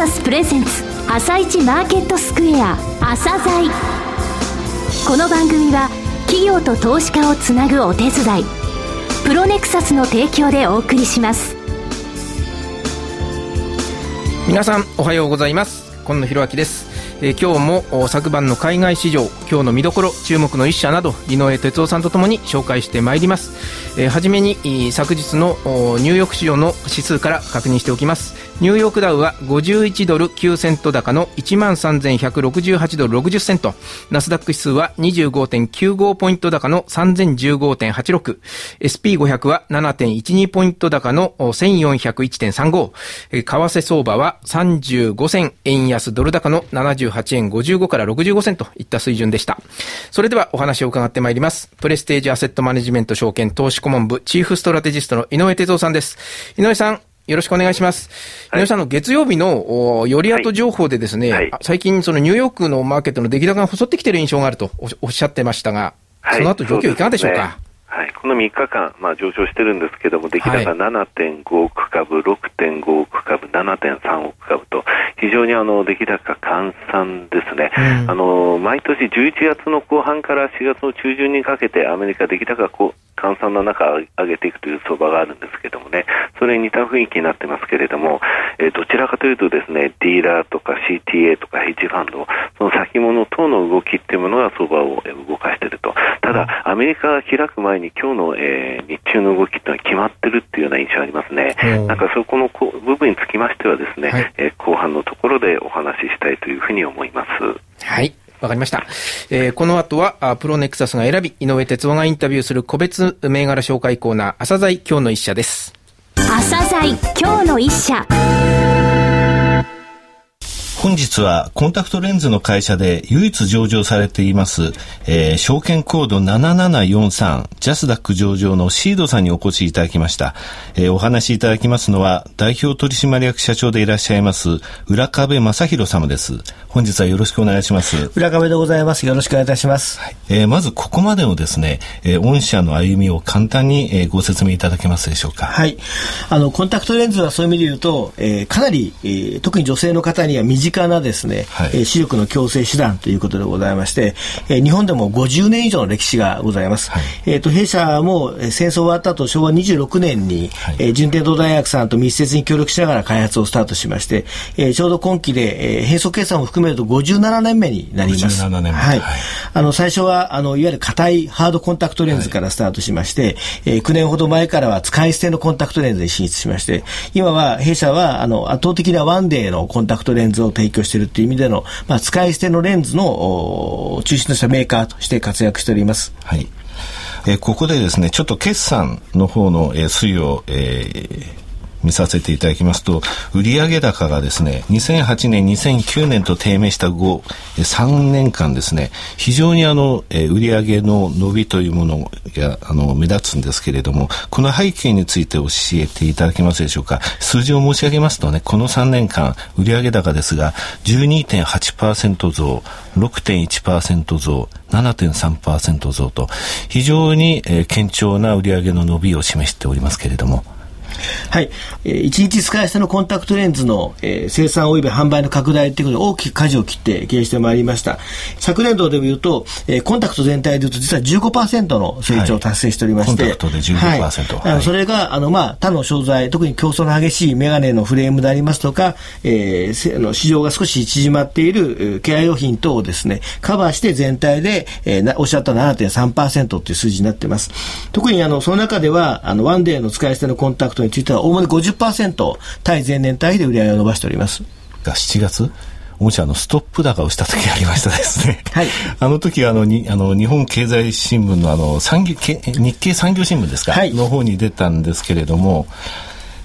サスプレゼンツ朝一マーケットスクエア朝鮮。この番組は企業と投資家をつなぐお手伝いプロネクサスの提供でお送りします。皆さんおはようございます。今野博明です。えー、今日も昨晩の海外市場今日の見どころ注目の一社など井上哲夫さんとともに紹介してまいります、えー、はじめに昨日のニューヨーク市場の指数から確認しておきます。ニューヨークダウは51ドル9セント高の13,168ドル60セント。ナスダック指数は25.95ポイント高の3015.86。SP500 は7.12ポイント高の1401.35。為替相場は35銭円安ドル高の78円55から65銭といった水準でした。それではお話を伺ってまいります。プレステージアセットマネジメント証券投資顧問部チーフストラテジストの井上哲夫さんです。井上さん、よろしくお願いします。はい、井上さんの月曜日のより後情報でですね、はい、最近そのニューヨークのマーケットの出来高が細ってきている印象があるとおっしゃってましたが、はい、その後状況いかがでしょうか？はい、この3日間、まあ、上昇してるんですけども、出来高7.5億株、6.5億株、7.3億株と、非常にあの出来高換算ですね、うん、あの毎年11月の後半から4月の中旬にかけて、アメリカ、出来高換算の中、上げていくという相場があるんですけどもね、それに似た雰囲気になってますけれども、えー、どちらかというと、ですねディーラーとか CTA とかヘッジファンド、その先物等の動きっていうものが相場を動かしていると、ただ、アメリカが開く前に今日の、えー、日中の動きっていうのは決まってるっていうような印象ありますね。なんかそこのこ部分につきましてはですね、はい、えー、後半のところでお話ししたいというふうに思います。はい。わかりました。えー、この後は、プロネクサスが選び、井上哲夫がインタビューする個別銘柄紹介コーナー、朝鮮今日の一社です。朝鮮今日の一社。本日はコンタクトレンズの会社で唯一上場されています、えー、証券コード7743ジャスダック上場のシードさんにお越しいただきました。えー、お話しいただきますのは代表取締役社長でいらっしゃいます浦壁正弘様です。本日はよろしくお願いします。浦壁でございます。よろしくお願いいたします。はい、えー、まずここまでのですね、えー、御社の歩みを簡単に、えー、ご説明いただけますでしょうか。はい。あの、コンタクトレンズはそういう意味で言うと、えー、かなり、えー、特に女性の方には身近なですね、はい、えー、視力の矯正手段ということでございまして、えー、日本でも50年以上の歴史がございます。はい、えっ、ー、と、弊社も戦争終わった後、昭和26年に、はい、えー、順天堂大学さんと密接に協力しながら開発をスタートしまして、えー、ちょうど今期で、えー、変則決算を含めると57年目になります。57年目。はい。あの、最初は、あの、いわゆる硬いハードコンタクトレンズからスタートしまして、はい、えー、9年ほど前からは使い捨てのコンタクトレンズに進出しまして、今は弊社は、あの、圧倒的なワンデーのコンタクトレンズを提提供しているという意味での、まあ、使い捨てのレンズの中心としたメーカーとして活躍しております。はい。えー、ここでですね、ちょっと決算の方の、えー、推移を、えー、見させていただきますと、売上高がですね、2008年、2009年と低迷した後、3年間ですね、非常にあの、え売上の伸びというものが、あの、目立つんですけれども、この背景について教えていただけますでしょうか。数字を申し上げますとね、この3年間、売上高ですが、12.8%増、6.1%増、7.3%増と、非常に、えー、堅調な売上の伸びを示しておりますけれども、はい。えー、1日使い捨てのコンタクトレンズの、えー、生産及び販売の拡大ということで大きく舵を切って経営してまいりました。昨年度でいうと、えー、コンタクト全体でいうと実は15%の成長を達成しておりまして。はい、コンタクトで15%。はい。はい、それが、あの、まあ、他の商材、特に競争の激しいメガネのフレームでありますとか、えー、の市場が少し縮まっているケア用品等をですね、カバーして全体で、えー、おっしゃった7.3%という数字になっています。特にあの、その中では、あの、ワンデーの使い捨てのコンタクトにについては、おおむね50%対前年対比で売り上げを伸ばしております。が7月？もしあのストップ高をした時ありましたですね。はい。あの時あのにあの日本経済新聞のあの産業日経産業新聞ですか、はい、の方に出たんですけれども。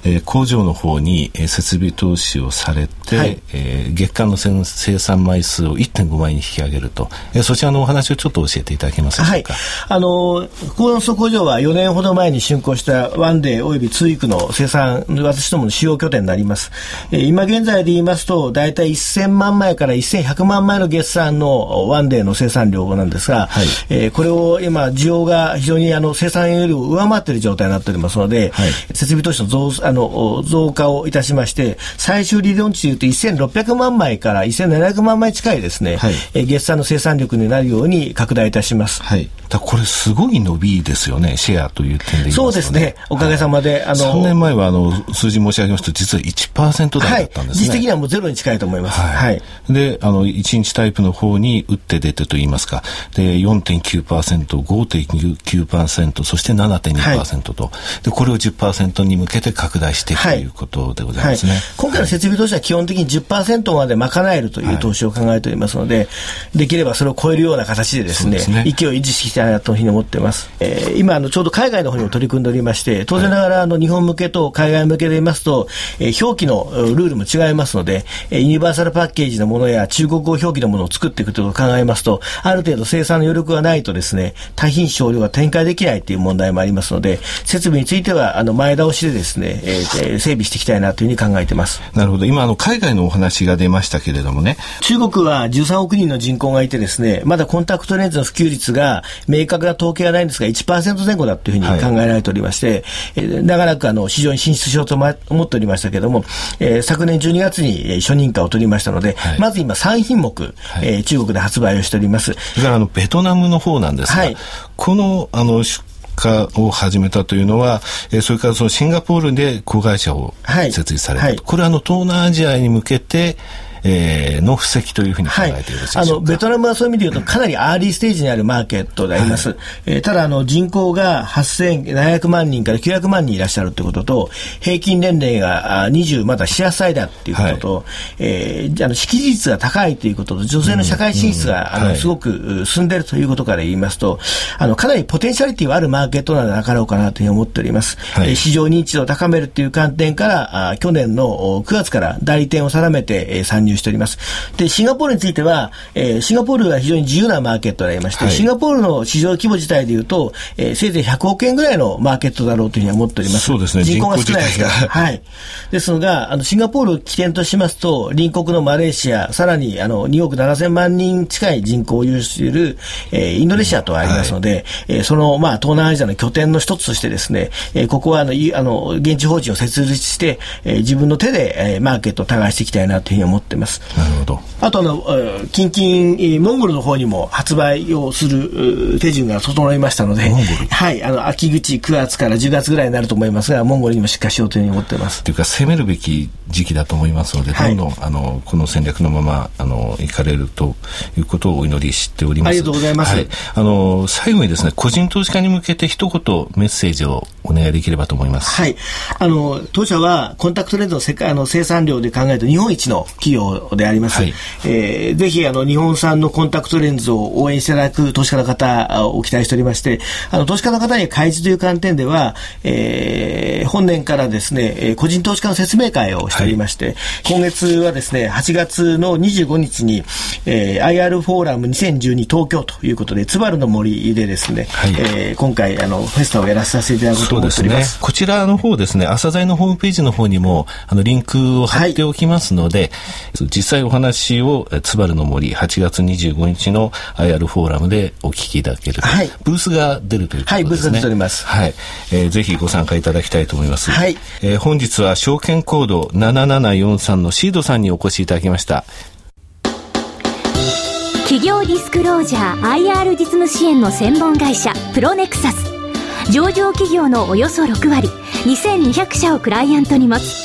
えー、工場の方に、えー、設備投資をされて、はい、えー、月間の生産枚数を1.5倍に引き上げると、えー、そちらのお話をちょっと教えていただけますでしょうか？はい、あのこの工場は4年ほど前に竣工したワンデーおよびツイークの生産、私どもの使用拠点になります。えー、今現在で言いますと、大体1000万枚から1100万枚の月産のワンデーの生産量なんですが、はい、えー、これを今、需要が非常にあの生産より上回っている状態になっておりますので、はい、設備投資の増あの、増加をいたしまして、最終理論値でいうと1600万枚から1700万枚近いですね、はい、え月産の生産力になるように拡大いたします。はい。だこれすごい伸びですよね、シェアという点で、ね、そうですね。おかげさまで、はい、あの、3年前はあの、数字申し上げますと、実は1%台だったんですね。はい、実的にはもうゼロに近いと思います。はい。はい、で、あの、1日タイプの方に打って出てと言いますか、で、4.9%、5.9%、そして7.2%と、はい、で、これを10%に向けて拡大していくということでございますね。はい、今回の設備投資は基本的に10%まで賄えるという投資を考えておりますので、できればそれを超えるような形でですね、すね。勢いを維持していきたいなというふうに思っています。えー、今、あの、ちょうど海外の方にも取り組んでおりまして、当然ながら、あの、日本向けと海外向けで言いますと、えー、表記のルールも違いますので、ユニバーサルパッケージのものや中国語表記のものを作っていくということを考えますと、ある程度生産の余力がないとですね、多品少量が展開できないという問題もありますので、設備については、あの、前倒しでですね、えー、整備していきたいなというふうに考えています。なるほど。今、あの、海外のお話が出ましたけれどもね。中国は13億人の人口がいてですね、まだコンタクトレンズの普及率が明確な統計はないんですが、1%前後だというふうに考えられておりまして、はい、え長らくあの、市場に進出しようと思っておりましたけれども、えー、昨年12月に初認可を取りましたので、はい、まず今3品目、はい、えー、中国で発売をしております。それからあの、ベトナムの方なんですが、はい、この、あの、出荷を始めたというのは、えー、それからそのシンガポールで子会社を設立された、はい、これはあの東南アジアに向けて、えー、の布石というふうに考えているでしょうか、はい、あのベトナムはそういう意味で言うとかなりアーリーステージにあるマーケットであります、はい、えー、ただあの人口が8700万人から900万人いらっしゃるということと平均年齢が20まだ7、8歳だということと、はい、えー、あの識字率が高いということと女性の社会進出が、うん。うん、あのすごく進んでいるということから言いますとあのかなりポテンシャリティはあるマーケットなのでなかろうかなというふうに思っております、はい、市場認知度を高めるという観点からあ去年の9月から代理店を定めて、えー、参入入しております。で、シンガポールについては、えー、シンガポールは非常に自由なマーケットでありまして、はい、シンガポールの市場規模自体でいうと、えー、せいぜい100億円ぐらいのマーケットだろうというふうに思っております。そうですね。人口が少ないですから。はい。ですのが、あの、シンガポールを起点としますと、隣国のマレーシア、さらに、あの、2億7千万人近い人口を有している、えー、インドネシアとありますので、はい、えー、その、まあ、東南アジアの拠点の一つとしてですね、えー、ここは、あの、あの現地法人を設立して、えー、自分の手で、えー、マーケットを耕していきたいなというふうに思っています。なるほど。あとの、近々、モンゴルの方にも発売をする手順が整いましたので、はい、あの、秋口9月から10月ぐらいになると思いますが、モンゴルにも出荷しようというふうに思っています。というか、攻めるべき時期だと思いますので、どんどん、あの、この戦略のまま、あの、行かれるということをお祈りしております。ありがとうございます。はい、あの、最後にですね、個人投資家に向けて一言メッセージをお願いできればと思います。はい。あの、当社はコンタクトレンズの世界の生産量で考えると日本一の企業であります。はい、えー、ぜひあの日本産のコンタクトレンズを応援していただく投資家の方を期待しておりまして、あの投資家の方に開示という観点では、えー、本年からですね、個人投資家の説明会をしておりまして、はい、今月はですね、8月の25日に、えー、IR フォーラム2012東京ということで、津軽の森でですね、はい、えー、今回あのフェスタをやらさせていただくと思っております。すね、こちらの方ですね、朝材のホームページの方にもあのリンクを貼っておきますので、はい、実際お話を津原の森8月25日の IR フォーラムでお聞きいただけると、はい、ブースが出るということですね。はい、ブースが出ております。はい、えー、ぜひご参加いただきたいと思います。はい、えー、本日は証券コード7743のシードさんにお越しいただきました。企業ディスクロージャー IR 実務支援の専門会社プロネクサス上場企業のおよそ6割2200社をクライアントに持つ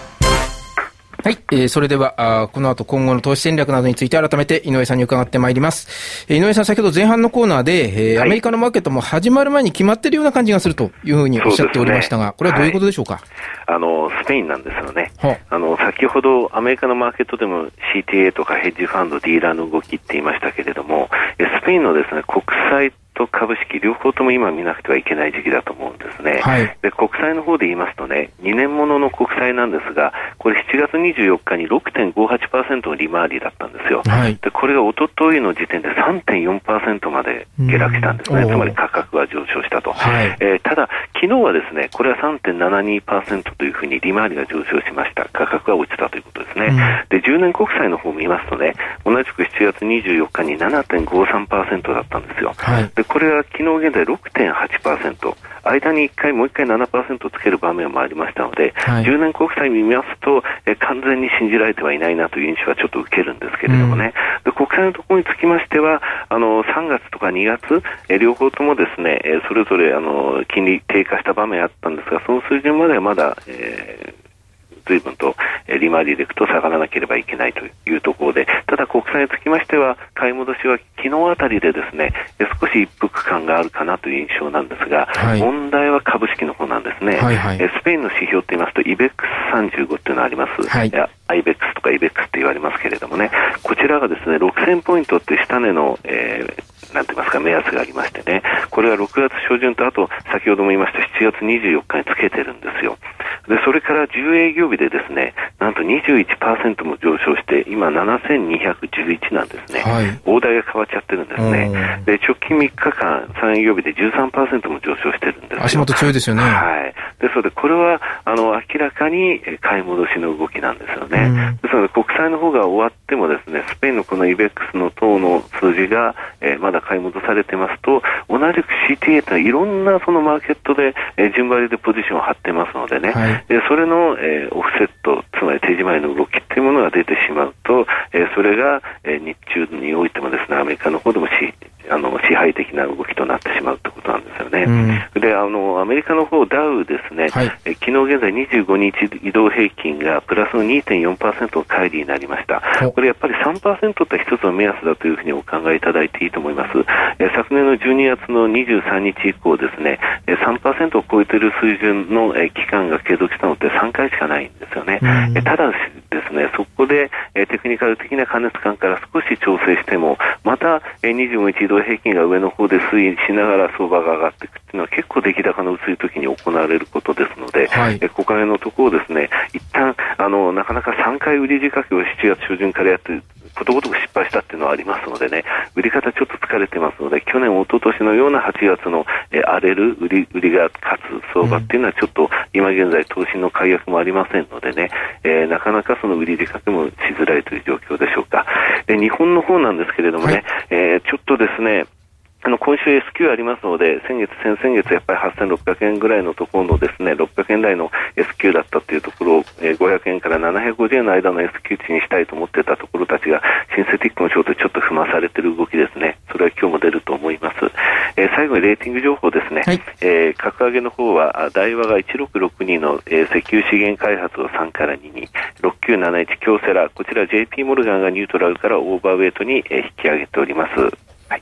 はい、えー、それではあ、この後今後の投資戦略などについて改めて井上さんに伺ってまいります。えー、井上さん、先ほど前半のコーナーで、えー、はい、アメリカのマーケットも始まる前に決まっているような感じがするというふうにおっしゃっておりましたが、ね、これはどういうことでしょうか、はい、あの、スペインなんですよね。あの、先ほどアメリカのマーケットでも CTA とかヘッジファンド、ディーラーの動きって言いましたけれども、スペインのですね、国債と株式、両方とも今見なくてはいけない時期だと思うんですね。はい、で国債の方で言いますとね、2年ものの国債なんですが、これ7月24日に6.58%の利回りだったんですよ。はい、でこれが一昨日の時点で3.4%まで下落したんですね。つまり価格が上昇したと。はい、えー、ただ、昨日はですね、これは3.72%というふうに利回りが上昇しました。価格が落ちたということですね。うん、で、10年国債の方を見ますとね、同じく7月24日に7.53%だったんですよ。はい、で、これは昨日現在6.8%。間に1回、もう1回7%つける場面もありましたので、はい、10年国債見ますと、え完全に信じられてはいないなという印象はちょっと受けるんですけれどもね、うん、で国債のところにつきましては、あの3月とか2月、え両方ともですね、えそれぞれあの金利低下した場面あったんですが、その水準まではまだ、え随分と利回りでいくと下がらなければいけないというところで、ただ国債につきましては、買い戻しは昨日あたりでですね、少し一服感があるかなという印象なんですが、はい、問題は株式の方なんですね。はいはい、スペインの指標と言いますと、イベックス35っていうのがあります。はい、アイベックスとかイベックスって言われますけれどもね、こちらがですね、6000ポイントって下値の、えー、なんて言いますか、目安がありましてね、これは6月初旬と、あと、先ほども言いました7月24日につけてるんですよ。で、それから10営業日でですね、なんと21%も上昇して、今7211なんですね。はい、大台が変わっちゃってるんですね。で、直近3日間、3営業日で13%も上昇してるんです足元強いですよね。はい。ですので、これは、あの、かに買い戻しの動きなんですよね。ですので、国債の方が終わってもですね、スペインのこのイベックスの等の数字が、えー、まだ買い戻されてますと、同じく CTA といろんなそのマーケットで、えー、順張りでポジションを張ってますのでね、はい、でそれの、えー、オフセット、つまり手仕舞いの動きっていうものが出てしまうと、えー、それが、えー、日中においてもですね、アメリカの方でもしあの支配的な動きとなってしまうね。うん、であのアメリカの方ダウですね、はい、え昨日現在25日移動平均がプラスの2.4%の乖離になりました。これやっぱり3%って一つの目安だというふうにお考えいただいていいと思います。え昨年の12月の23日以降ですね、え3%を超えている水準の、え期間が継続したのって3回しかないんですよね。えただですね、そこで、えテクニカル的な過熱感から少し調整しても、また、え25日移動平均が上の方で推移しながら相場が上がってっていうのは結構出来高の薄い時に行われることですので、はい、えここのところですね、一旦あのなかなか3回売り仕掛けを7月初旬からやってことごとく失敗したっていうのはありますのでね、売り方ちょっと疲れてますので、去年、一昨年のような8月の、えー、荒れる売り売りが勝つ相場っていうのはちょっと、今現在投資の解約もありませんのでね、えー、なかなかその売り仕掛けもしづらいという状況でしょうか。で日本の方なんですけれどもね、はい、えー、ちょっとですね、週 S q ありますので、先月、先々月、やっぱり8600円ぐらいのところのですね、600円台の S q だったっていうところを、えー、500円から750円の間の S q 値にしたいと思ってたところたちが、シンセティックのショートでちょっと踏まされてる動きですね。それは今日も出ると思います。えー、最後にレーティング情報ですね。はい、えー、格上げの方は、大和が1662の、えー、石油資源開発を3から2に、6971京セラ、こちら JP モルガンがニュートラルからオーバーウェイトに、えー、引き上げております。はい。